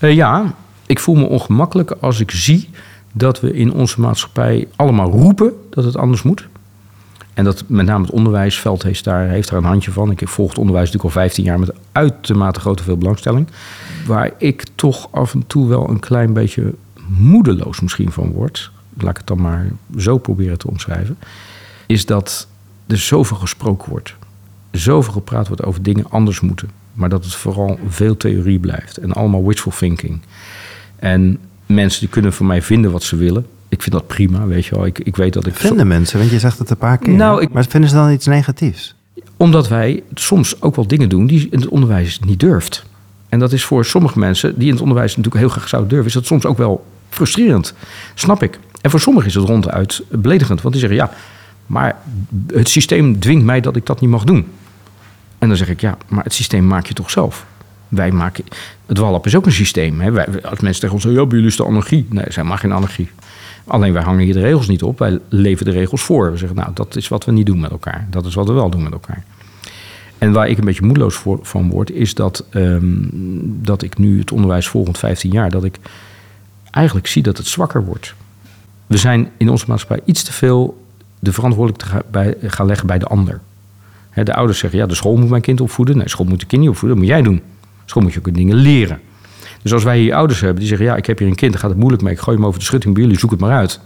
Uh, ja, ik voel me ongemakkelijk als ik zie dat we in onze maatschappij allemaal roepen dat het anders moet. En dat met name het onderwijsveld heeft daar, heeft daar een handje van. Ik volg het onderwijs natuurlijk al 15 jaar met uitermate grote veel belangstelling. Waar ik toch af en toe wel een klein beetje moedeloos misschien van word. Laat ik het dan maar zo proberen te omschrijven. Is dat er zoveel gesproken wordt. Zoveel gepraat wordt over dingen anders moeten. Maar dat het vooral veel theorie blijft. En allemaal wishful thinking. En mensen die kunnen van mij vinden wat ze willen ik vind dat prima, weet je wel. Ik, ik weet dat ik... Vinden mensen, want je zegt het een paar keer. Nou, ik, maar vinden ze dan iets negatiefs? Omdat wij soms ook wel dingen doen die het onderwijs niet durft. En dat is voor sommige mensen die in het onderwijs natuurlijk heel graag zouden durven... is dat soms ook wel frustrerend. Snap ik. En voor sommigen is het ronduit beledigend. Want die zeggen, ja, maar het systeem dwingt mij dat ik dat niet mag doen. En dan zeg ik, ja, maar het systeem maak je toch zelf? Wij maken... Het WALAP is ook een systeem. Hè? Wij, als mensen tegen ons zeggen, ja, bij jullie is de anarchie. Nee, zij mag geen anarchie. Alleen wij hangen hier de regels niet op. Wij leven de regels voor. We zeggen, nou, dat is wat we niet doen met elkaar. Dat is wat we wel doen met elkaar. En waar ik een beetje moedeloos voor, van word, is dat, um, dat ik nu het onderwijs volgend 15 jaar, dat ik eigenlijk zie dat het zwakker wordt. We zijn in onze maatschappij iets te veel de verantwoordelijkheid gaan leggen bij de ander. de ouders zeggen, ja, de school moet mijn kind opvoeden. Nee, school moet de kind niet opvoeden, dat moet jij doen. School moet je ook dingen leren. Dus als wij hier ouders hebben die zeggen: Ja, ik heb hier een kind, daar gaat het moeilijk mee, ik gooi hem over de schutting bij jullie, zoek het maar uit.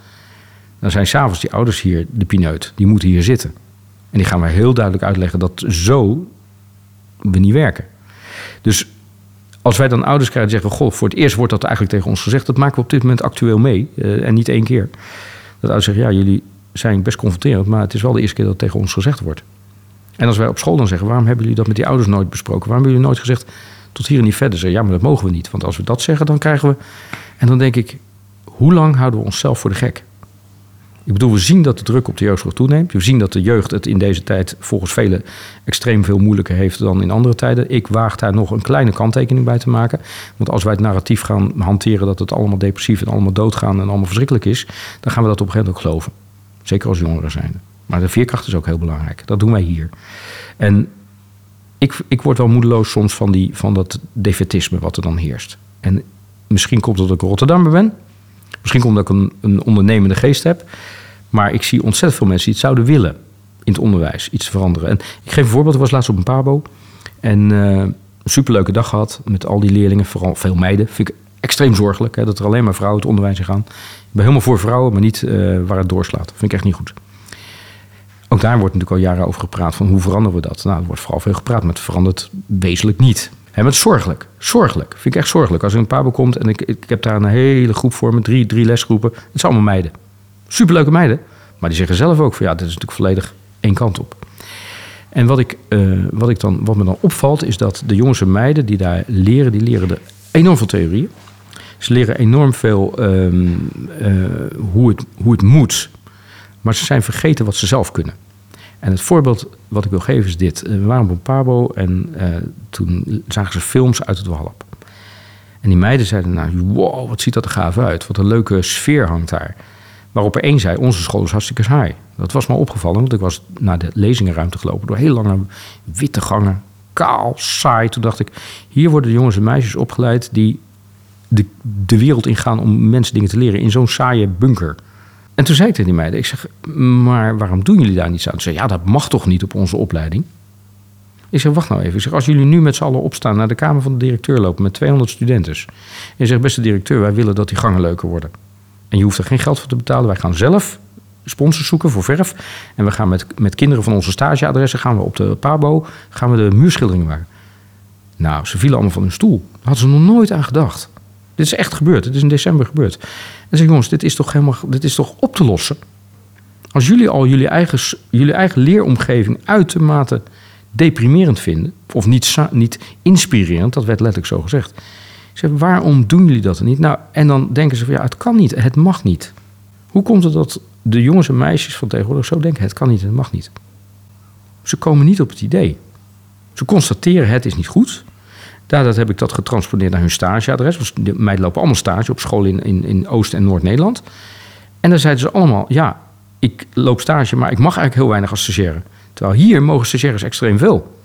Dan zijn s'avonds die ouders hier de pineut, die moeten hier zitten. En die gaan wij heel duidelijk uitleggen dat zo we niet werken. Dus als wij dan ouders krijgen die zeggen: Goh, voor het eerst wordt dat eigenlijk tegen ons gezegd, dat maken we op dit moment actueel mee uh, en niet één keer. Dat ouders zeggen: Ja, jullie zijn best confronterend, maar het is wel de eerste keer dat het tegen ons gezegd wordt. En als wij op school dan zeggen, waarom hebben jullie dat met die ouders nooit besproken? Waarom hebben jullie nooit gezegd, tot hier en niet verder? Zeggen, ja, maar dat mogen we niet. Want als we dat zeggen, dan krijgen we... En dan denk ik, hoe lang houden we onszelf voor de gek? Ik bedoel, we zien dat de druk op de jeugdzorg toeneemt. We zien dat de jeugd het in deze tijd volgens velen extreem veel moeilijker heeft dan in andere tijden. Ik waag daar nog een kleine kanttekening bij te maken. Want als wij het narratief gaan hanteren dat het allemaal depressief en allemaal doodgaan en allemaal verschrikkelijk is, dan gaan we dat op een gegeven moment ook geloven. Zeker als jongeren zijn. Maar de veerkracht is ook heel belangrijk. Dat doen wij hier. En ik, ik word wel moedeloos soms van, die, van dat defetisme wat er dan heerst. En misschien komt dat ik Rotterdammer ben. Misschien komt dat ik een, een ondernemende geest heb. Maar ik zie ontzettend veel mensen die het zouden willen in het onderwijs, iets veranderen. En ik geef een voorbeeld. Ik was laatst op een pabo. En uh, een superleuke dag gehad met al die leerlingen. Vooral veel meiden. Vind ik extreem zorgelijk hè, dat er alleen maar vrouwen het onderwijs in gaan. Ik ben helemaal voor vrouwen, maar niet uh, waar het doorslaat. Vind ik echt niet goed. Ook daar wordt natuurlijk al jaren over gepraat van hoe veranderen we dat? Nou, er wordt vooral veel gepraat, maar het verandert wezenlijk niet. En het is zorgelijk. Zorgelijk. Vind ik echt zorgelijk. Als er een pabo komt en ik, ik heb daar een hele groep voor met drie, drie lesgroepen. Het zijn allemaal meiden. Superleuke meiden. Maar die zeggen zelf ook van ja, dit is natuurlijk volledig één kant op. En wat, ik, uh, wat, ik dan, wat me dan opvalt is dat de jongens en meiden die daar leren, die leren er enorm veel theorieën. Ze leren enorm veel um, uh, hoe, het, hoe het moet. Maar ze zijn vergeten wat ze zelf kunnen. En het voorbeeld wat ik wil geven is dit. We waren op een pabo en uh, toen zagen ze films uit het Walhalla. En die meiden zeiden, nou, wow, wat ziet dat er gaaf uit. Wat een leuke sfeer hangt daar. Waarop er één zei, onze school is hartstikke saai. Dat was me opgevallen, want ik was naar de lezingenruimte gelopen... door heel lange witte gangen, kaal, saai. Toen dacht ik, hier worden de jongens en meisjes opgeleid... die de, de wereld ingaan om mensen dingen te leren... in zo'n saaie bunker. En toen zei ik tegen die meiden, ik zeg, maar waarom doen jullie daar niets aan? Ze zei, ja, dat mag toch niet op onze opleiding? Ik zeg, wacht nou even. Ik zeg, als jullie nu met z'n allen opstaan naar de kamer van de directeur lopen met 200 studenten. En zegt, beste directeur, wij willen dat die gangen leuker worden. En je hoeft er geen geld voor te betalen. Wij gaan zelf sponsors zoeken voor verf. En we gaan met, met kinderen van onze stageadressen, gaan we op de Pabo, gaan we de muurschilderingen maken. Nou, ze vielen allemaal van hun stoel. Daar hadden ze nog nooit aan gedacht. Dit is echt gebeurd. Het is in december gebeurd. En zeg jongens, dit is toch helemaal, dit is toch op te lossen? Als jullie al jullie eigen, jullie eigen leeromgeving uitermate deprimerend vinden, of niet, niet inspirerend, dat werd letterlijk zo gezegd. Ik zeg, waarom doen jullie dat niet? Nou, en dan denken ze van ja, het kan niet, het mag niet. Hoe komt het dat de jongens en meisjes van tegenwoordig zo denken, het kan niet, het mag niet? Ze komen niet op het idee. Ze constateren het is niet goed. Daardoor heb ik dat getransponeerd naar hun stageadres. Dus de meiden lopen allemaal stage op school in, in, in Oost- en Noord-Nederland. En dan zeiden ze allemaal, ja, ik loop stage, maar ik mag eigenlijk heel weinig als stagiaire. Terwijl hier mogen stagiaires extreem veel.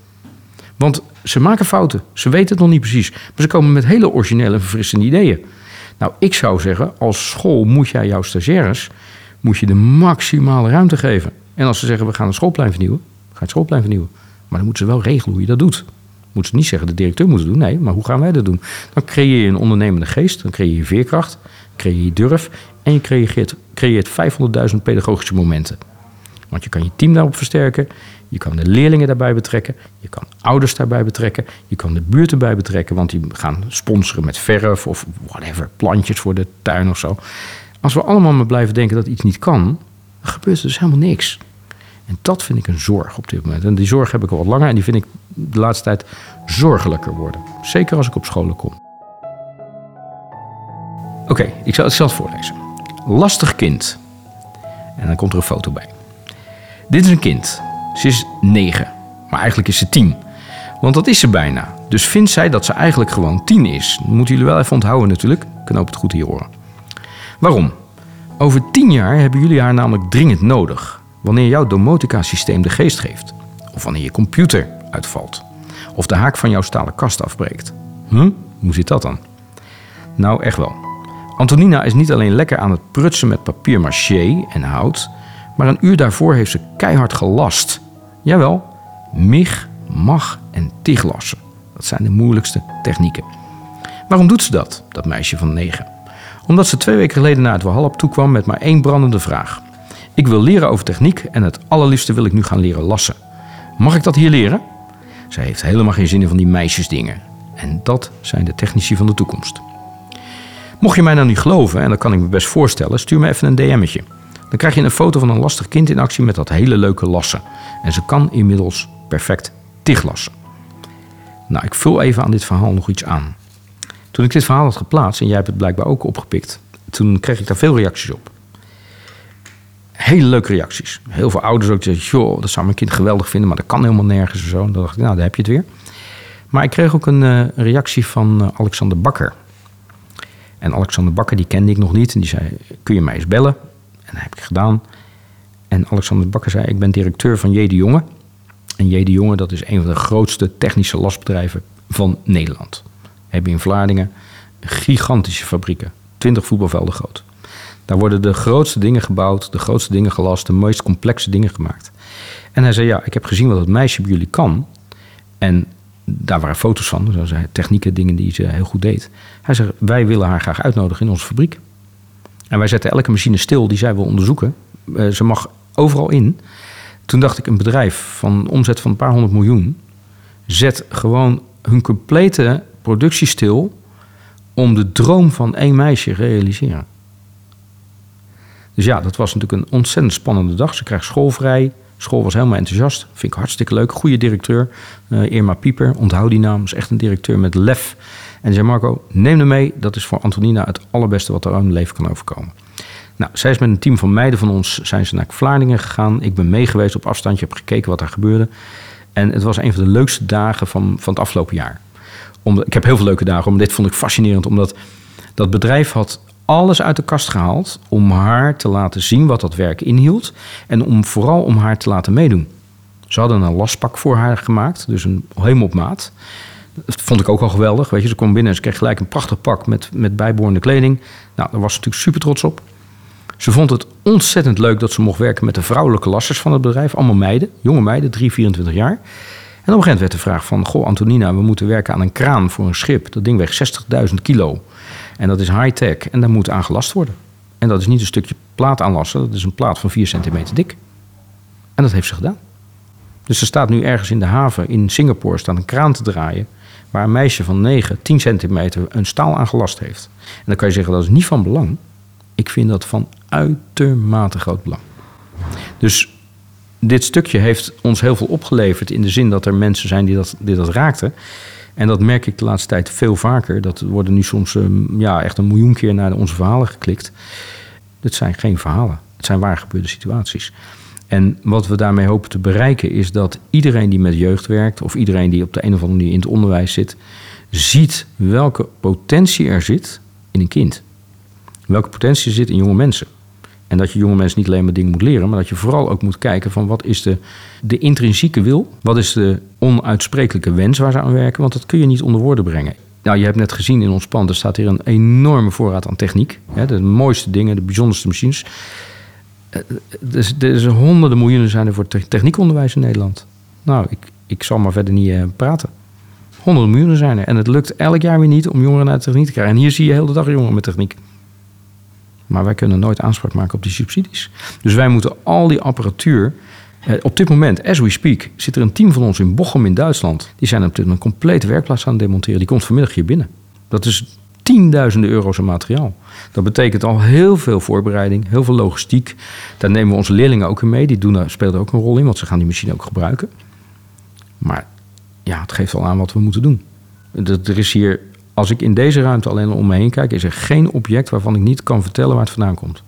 Want ze maken fouten. Ze weten het nog niet precies. Maar ze komen met hele originele en verfrissende ideeën. Nou, ik zou zeggen, als school moet jij jouw stagiaires moet je de maximale ruimte geven. En als ze zeggen, we gaan het schoolplein vernieuwen, ga het schoolplein vernieuwen. Maar dan moeten ze wel regelen hoe je dat doet. Moeten ze niet zeggen, de directeur moet het doen. Nee, maar hoe gaan wij dat doen? Dan creëer je een ondernemende geest, dan creëer je veerkracht, creëer je durf... en je creëert, creëert 500.000 pedagogische momenten. Want je kan je team daarop versterken, je kan de leerlingen daarbij betrekken, je kan ouders daarbij betrekken, je kan de buurt erbij betrekken, want die gaan sponsoren met verf of whatever, plantjes voor de tuin of zo. Als we allemaal maar blijven denken dat iets niet kan, dan gebeurt er dus helemaal niks. En dat vind ik een zorg op dit moment. En die zorg heb ik al wat langer en die vind ik de laatste tijd zorgelijker worden. Zeker als ik op scholen kom. Oké, ik zal het zelf voorlezen. Lastig kind. En dan komt er een foto bij. Dit is een kind. Ze is negen, maar eigenlijk is ze tien. Want dat is ze bijna. Dus vindt zij dat ze eigenlijk gewoon tien is. Dat moeten jullie wel even onthouden natuurlijk. Knoop het goed hier horen. Waarom? Over tien jaar hebben jullie haar namelijk dringend nodig. Wanneer jouw domotica-systeem de geest geeft. Of wanneer je computer uitvalt. Of de haak van jouw stalen kast afbreekt. Hm? Hoe zit dat dan? Nou, echt wel. Antonina is niet alleen lekker aan het prutsen met papier maché en hout, maar een uur daarvoor heeft ze keihard gelast. Jawel, mig, mag en tiglassen. Dat zijn de moeilijkste technieken. Waarom doet ze dat, dat meisje van negen? Omdat ze twee weken geleden naar het Walhalla toekwam met maar één brandende vraag. Ik wil leren over techniek en het allerliefste wil ik nu gaan leren lassen. Mag ik dat hier leren? Zij heeft helemaal geen zin in van die meisjesdingen. En dat zijn de technici van de toekomst. Mocht je mij nou niet geloven, en dat kan ik me best voorstellen, stuur me even een DM'tje. Dan krijg je een foto van een lastig kind in actie met dat hele leuke lassen. En ze kan inmiddels perfect tiglassen. Nou, ik vul even aan dit verhaal nog iets aan. Toen ik dit verhaal had geplaatst, en jij hebt het blijkbaar ook opgepikt, toen kreeg ik daar veel reacties op. Hele leuke reacties. Heel veel ouders ook zeiden, joh, dat zou mijn kind geweldig vinden, maar dat kan helemaal nergens en zo. En dan dacht ik, nou, daar heb je het weer. Maar ik kreeg ook een eh, reactie van eh, Alexander Bakker. En Alexander Bakker, die kende ik nog niet. En die zei, kun je mij eens bellen? En dat heb ik gedaan. En Alexander Bakker zei, ik ben directeur van J. de Jonge. En J. de Jonge, dat is een van de grootste technische lasbedrijven van Nederland. Hebben in Vlaardingen gigantische fabrieken. 20 voetbalvelden groot. Daar worden de grootste dingen gebouwd, de grootste dingen gelast, de meest complexe dingen gemaakt. En hij zei, ja, ik heb gezien wat het meisje bij jullie kan. En daar waren foto's van, zo zei technieken, dingen die ze heel goed deed. Hij zei, wij willen haar graag uitnodigen in onze fabriek. En wij zetten elke machine stil die zij wil onderzoeken. Eh, ze mag overal in. Toen dacht ik, een bedrijf van omzet van een paar honderd miljoen... zet gewoon hun complete productie stil... om de droom van één meisje te realiseren. Dus ja, dat was natuurlijk een ontzettend spannende dag. Ze krijgt schoolvrij. School was helemaal enthousiast. Vind ik hartstikke leuk. Goede directeur. Uh, Irma Pieper. Onthoud die naam. Is echt een directeur met lef. En zei Marco, neem hem mee. Dat is voor Antonina het allerbeste wat er aan het leven kan overkomen. Nou, zij is met een team van meiden van ons zijn ze naar Vlaardingen gegaan. Ik ben meegeweest op afstandje, heb gekeken wat daar gebeurde. En het was een van de leukste dagen van, van het afgelopen jaar. Omdat, ik heb heel veel leuke dagen, maar dit vond ik fascinerend. Omdat dat bedrijf had alles uit de kast gehaald om haar te laten zien wat dat werk inhield. En om vooral om haar te laten meedoen. Ze hadden een lastpak voor haar gemaakt, dus een helemaal op maat. Dat vond ik ook al geweldig. Weet je, ze kwam binnen en ze kreeg gelijk een prachtig pak met, met bijbehorende kleding. Nou, daar was ze natuurlijk super trots op. Ze vond het ontzettend leuk dat ze mocht werken met de vrouwelijke lasters van het bedrijf. Allemaal meiden, jonge meiden, 3, 24 jaar. En op een gegeven moment werd de vraag van... Goh, Antonina, we moeten werken aan een kraan voor een schip. Dat ding weegt 60.000 kilo. En dat is high-tech en daar moet aan gelast worden. En dat is niet een stukje plaat aanlassen. Dat is een plaat van 4 centimeter dik. En dat heeft ze gedaan. Dus ze staat nu ergens in de haven in Singapore... staat een kraan te draaien... waar een meisje van 9, 10 centimeter een staal aan gelast heeft. En dan kan je zeggen, dat is niet van belang... Ik vind dat van uitermate groot belang. Dus dit stukje heeft ons heel veel opgeleverd in de zin dat er mensen zijn die dat, die dat raakten. En dat merk ik de laatste tijd veel vaker. Dat worden nu soms um, ja, echt een miljoen keer naar onze verhalen geklikt. Dit zijn geen verhalen. Het zijn waar gebeurde situaties. En wat we daarmee hopen te bereiken is dat iedereen die met jeugd werkt... of iedereen die op de een of andere manier in het onderwijs zit... ziet welke potentie er zit in een kind welke potentie zit in jonge mensen. En dat je jonge mensen niet alleen maar dingen moet leren, maar dat je vooral ook moet kijken van wat is de, de intrinsieke wil, wat is de onuitsprekelijke wens waar ze aan werken, want dat kun je niet onder woorden brengen. Nou, je hebt net gezien in ons pand, er staat hier een enorme voorraad aan techniek. Hè, de mooiste dingen, de bijzonderste machines. Dus, dus honderden miljoenen zijn er voor techniekonderwijs in Nederland. Nou, ik, ik zal maar verder niet uh, praten. Honderden miljoenen zijn er. En het lukt elk jaar weer niet om jongeren naar de techniek te krijgen. En hier zie je heel de dag jongeren met techniek. Maar wij kunnen nooit aanspraak maken op die subsidies. Dus wij moeten al die apparatuur. Eh, op dit moment, as we speak, zit er een team van ons in Bochum in Duitsland. Die zijn op dit moment een complete werkplaats aan het demonteren. Die komt vanmiddag hier binnen. Dat is tienduizenden euro's aan materiaal. Dat betekent al heel veel voorbereiding, heel veel logistiek. Daar nemen we onze leerlingen ook in mee. Die doen, spelen ook een rol in, want ze gaan die machine ook gebruiken. Maar ja, het geeft al aan wat we moeten doen. Er is hier als ik in deze ruimte alleen om me heen kijk, is er geen object waarvan ik niet kan vertellen waar het vandaan komt.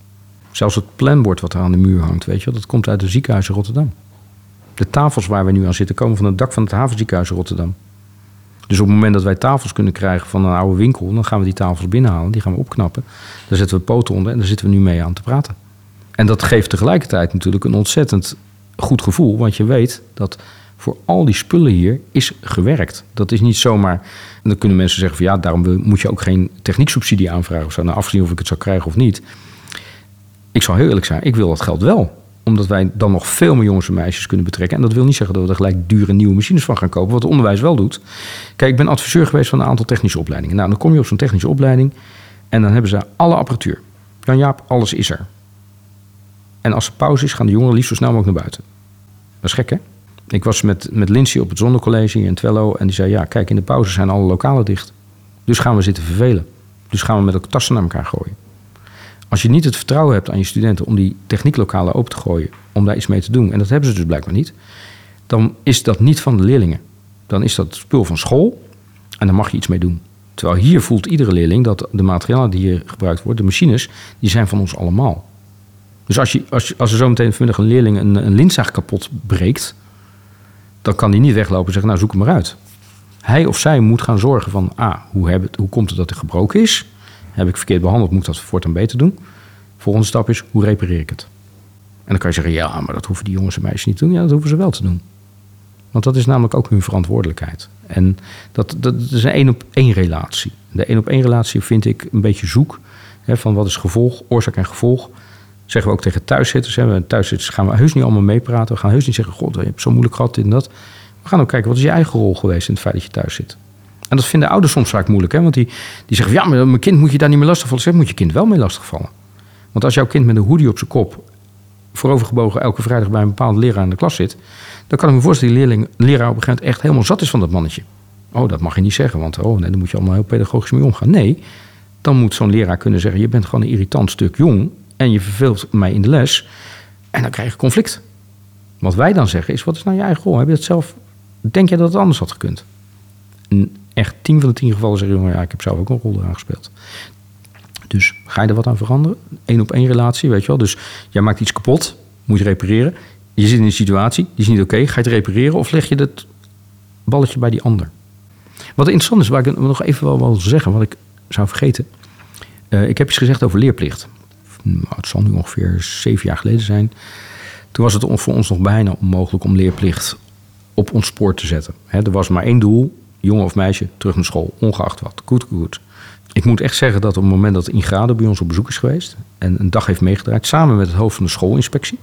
Zelfs het planbord wat er aan de muur hangt, weet je, dat komt uit de ziekenhuis in Rotterdam. De tafels waar we nu aan zitten komen van het dak van het havenziekenhuis in Rotterdam. Dus op het moment dat wij tafels kunnen krijgen van een oude winkel, dan gaan we die tafels binnenhalen, die gaan we opknappen. Daar zetten we poten onder en daar zitten we nu mee aan te praten. En dat geeft tegelijkertijd natuurlijk een ontzettend goed gevoel, want je weet dat voor al die spullen hier is gewerkt. Dat is niet zomaar. En dan kunnen mensen zeggen van ja, daarom moet je ook geen technieksubsidie aanvragen of zo. Nou, afgezien of ik het zou krijgen of niet. Ik zal heel eerlijk zijn, ik wil dat geld wel omdat wij dan nog veel meer jongens en meisjes kunnen betrekken. En dat wil niet zeggen dat we er gelijk dure nieuwe machines van gaan kopen. Wat het onderwijs wel doet. Kijk, ik ben adviseur geweest van een aantal technische opleidingen. Nou, dan kom je op zo'n technische opleiding. En dan hebben ze alle apparatuur. Jan-Jaap, alles is er. En als er pauze is, gaan de jongeren liefst zo snel mogelijk naar buiten. Dat is gek, hè? Ik was met, met Lindsay op het zonnecollege hier in Twello. En die zei, ja, kijk, in de pauze zijn alle lokalen dicht. Dus gaan we zitten vervelen. Dus gaan we met elkaar tassen naar elkaar gooien. Als je niet het vertrouwen hebt aan je studenten om die technieklokalen open te gooien, om daar iets mee te doen, en dat hebben ze dus blijkbaar niet, dan is dat niet van de leerlingen. Dan is dat spul van school en dan mag je iets mee doen. Terwijl hier voelt iedere leerling dat de materialen die hier gebruikt worden, de machines, die zijn van ons allemaal. Dus als, je, als, als er zometeen vanmiddag een leerling een, een kapot breekt, dan kan hij niet weglopen en zeggen, nou zoek hem maar uit. Hij of zij moet gaan zorgen van, ah, hoe, hoe komt het dat hij gebroken is? Heb ik verkeerd behandeld, moet ik dat voortaan beter doen? Volgende stap is, hoe repareer ik het? En dan kan je zeggen, ja, maar dat hoeven die jongens en meisjes niet te doen. Ja, dat hoeven ze wel te doen. Want dat is namelijk ook hun verantwoordelijkheid. En dat, dat is een één op één relatie. De één op één relatie vind ik een beetje zoek. Hè, van wat is gevolg, oorzaak en gevolg. Zeggen we ook tegen thuiszitters. Hè. Thuiszitters gaan we heus niet allemaal meepraten. We gaan heus niet zeggen, god, je hebt zo moeilijk gehad, dit en dat. We gaan ook kijken, wat is je eigen rol geweest in het feit dat je thuis zit? En dat vinden ouders soms vaak moeilijk. Hè? Want die, die zeggen, ja, maar mijn kind moet je daar niet meer lastigvallen. Zeg, moet je kind wel mee lastigvallen. Want als jouw kind met een hoodie op zijn kop... voorovergebogen elke vrijdag bij een bepaalde leraar in de klas zit... dan kan ik me voorstellen dat die leerling, leraar op een gegeven moment echt helemaal zat is van dat mannetje. Oh, dat mag je niet zeggen, want oh, nee, dan moet je allemaal heel pedagogisch mee omgaan. Nee, dan moet zo'n leraar kunnen zeggen... je bent gewoon een irritant stuk jong en je verveelt mij in de les... en dan krijg je conflict. Wat wij dan zeggen is, wat is nou je eigen rol? Heb je dat zelf... Denk je dat het anders had gekund? En echt tien van de tien gevallen zeggen... ja, ik heb zelf ook een rol eraan gespeeld. Dus ga je er wat aan veranderen? Eén op één relatie, weet je wel. Dus jij maakt iets kapot, moet je repareren. Je zit in een situatie, die is niet oké. Ga je het repareren of leg je het balletje bij die ander? Wat interessant is, waar ik nog even wel wil zeggen... wat ik zou vergeten. Uh, ik heb iets gezegd over leerplicht. Het zal nu ongeveer zeven jaar geleden zijn. Toen was het voor ons nog bijna onmogelijk om leerplicht op ons spoor te zetten. er was maar één doel, jongen of meisje, terug naar school, ongeacht wat. Goed, goed. Ik moet echt zeggen dat op het moment dat Ingrade bij ons op bezoek is geweest... en een dag heeft meegedraaid, samen met het hoofd van de schoolinspectie...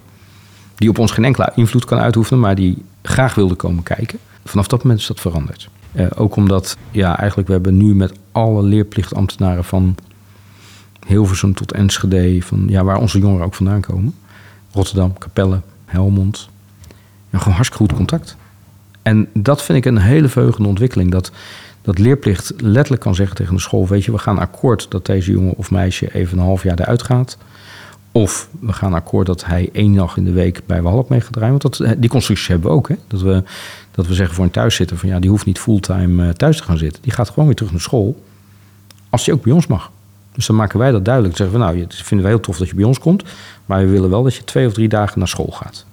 die op ons geen enkele invloed kan uitoefenen, maar die graag wilde komen kijken... vanaf dat moment is dat veranderd. Uh, ook omdat, ja, eigenlijk we hebben nu met alle leerplichtambtenaren van Hilversum tot Enschede... Van, ja, waar onze jongeren ook vandaan komen... Rotterdam, Capelle, Helmond... Ja, gewoon hartstikke goed contact. En dat vind ik een hele veugende ontwikkeling. Dat, dat leerplicht letterlijk kan zeggen tegen de school: Weet je, we gaan akkoord dat deze jongen of meisje even een half jaar eruit gaat. Of we gaan akkoord dat hij één dag in de week bij Walp mee gaat draaien. Want dat, die constructies hebben we ook. Hè? Dat, we, dat we zeggen voor een thuiszitter: van ja, die hoeft niet fulltime eh, thuis te gaan zitten. Die gaat gewoon weer terug naar school. Als die ook bij ons mag. Dus dan maken wij dat duidelijk. Dan zeggen we: Nou, het vinden wij heel tof dat je bij ons komt. Maar we willen wel dat je twee of drie dagen naar school gaat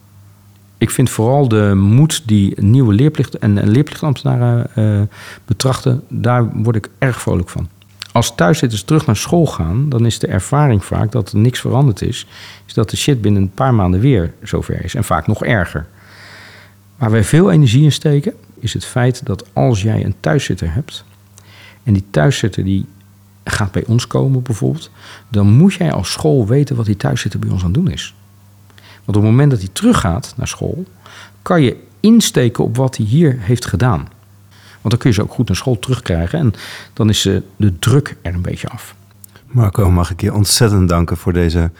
ik vind vooral de moed die nieuwe leerplicht en leerplichtambtenaren uh, betrachten, daar word ik erg vrolijk van. Als thuiszitters terug naar school gaan, dan is de ervaring vaak dat er niks veranderd is. Is dat de shit binnen een paar maanden weer zover is. En vaak nog erger. Waar wij veel energie in steken, is het feit dat als jij een thuiszitter hebt. En die thuiszitter die gaat bij ons komen bijvoorbeeld. Dan moet jij als school weten wat die thuiszitter bij ons aan het doen is. Want op het moment dat hij teruggaat naar school, kan je insteken op wat hij hier heeft gedaan. Want dan kun je ze ook goed naar school terugkrijgen en dan is de druk er een beetje af. Marco, mag ik je ontzettend danken voor deze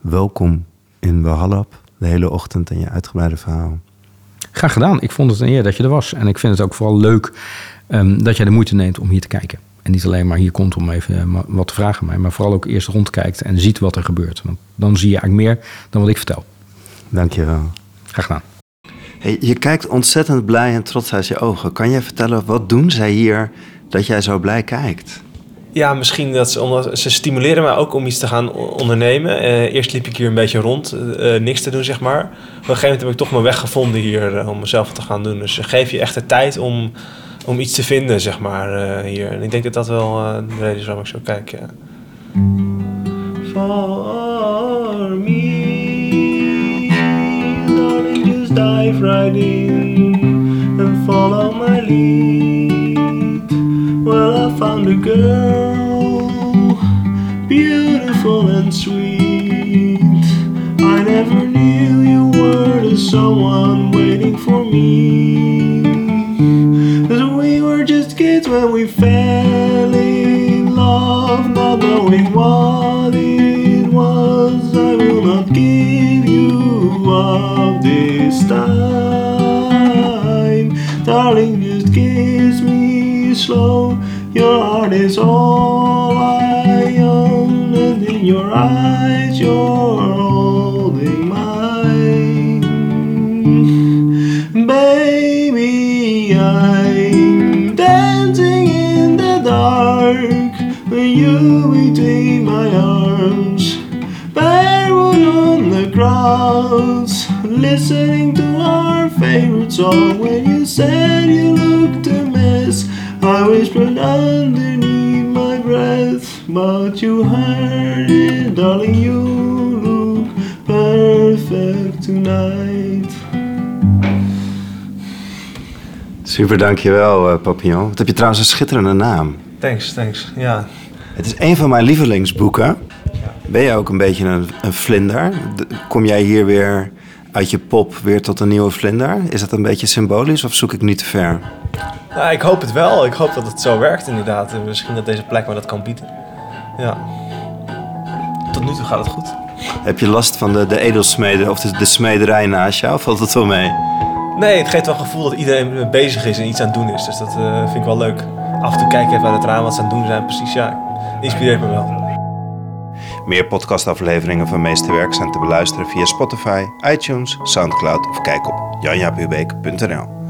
welkom in Wahallap. De hele ochtend en je uitgebreide verhaal. Graag gedaan. Ik vond het een eer dat je er was. En ik vind het ook vooral leuk um, dat jij de moeite neemt om hier te kijken. En niet alleen maar hier komt om even eh, wat te vragen mij, maar vooral ook eerst rondkijkt en ziet wat er gebeurt. Want dan zie je eigenlijk meer dan wat ik vertel. Dankjewel. Graag gedaan. Hey, je kijkt ontzettend blij en trots uit je ogen. Kan jij vertellen, wat doen zij hier dat jij zo blij kijkt? Ja, misschien dat ze, omdat ze stimuleren mij ook om iets te gaan ondernemen. Uh, eerst liep ik hier een beetje rond, uh, niks te doen, zeg maar. Op een gegeven moment heb ik toch mijn weg gevonden hier uh, om mezelf te gaan doen. Dus geef je echt de tijd om, om iets te vinden, zeg maar, hier. En ik denk dat dat wel de reden is waarom ik zo kijk, ja. For me dive right in and follow my lead. Well, I found a girl, beautiful and sweet. I never knew you were the someone waiting for me. Were just kids when we fell in love, not knowing what it was. I will not give you up this time. Darling, just kiss me slow. Your heart is all I own, and in your eyes, you're holding mine. You between my arms. Barefoot on the grass, listening to our favorite song. When you said you looked a mess, I whispered underneath my breath, but you heard it, darling. You look perfect tonight. Super, dankjewel uh, Papillon. Wat heb je trouwens een schitterende naam. Thanks, thanks. Ja, Het is een van mijn lievelingsboeken. Ben jij ook een beetje een, een vlinder? De- Kom jij hier weer uit je pop weer tot een nieuwe vlinder? Is dat een beetje symbolisch of zoek ik niet te ver? Nou, ik hoop het wel. Ik hoop dat het zo werkt inderdaad. En misschien dat deze plek me dat kan bieden. Ja. Tot nu toe gaat het goed. Heb je last van de, de edelsmeden of de, de smederij naast jou? Valt het wel mee? Nee, het geeft wel het gevoel dat iedereen bezig is en iets aan het doen is. Dus dat eh, vind ik wel leuk. Af en toe kijk ik even uit het raam wat ze aan het doen zijn. Precies, ja. Inspireert me wel. Meer podcastafleveringen van Meesterwerk zijn te beluisteren via Spotify, iTunes, Soundcloud of kijk op janjapubeek.nl.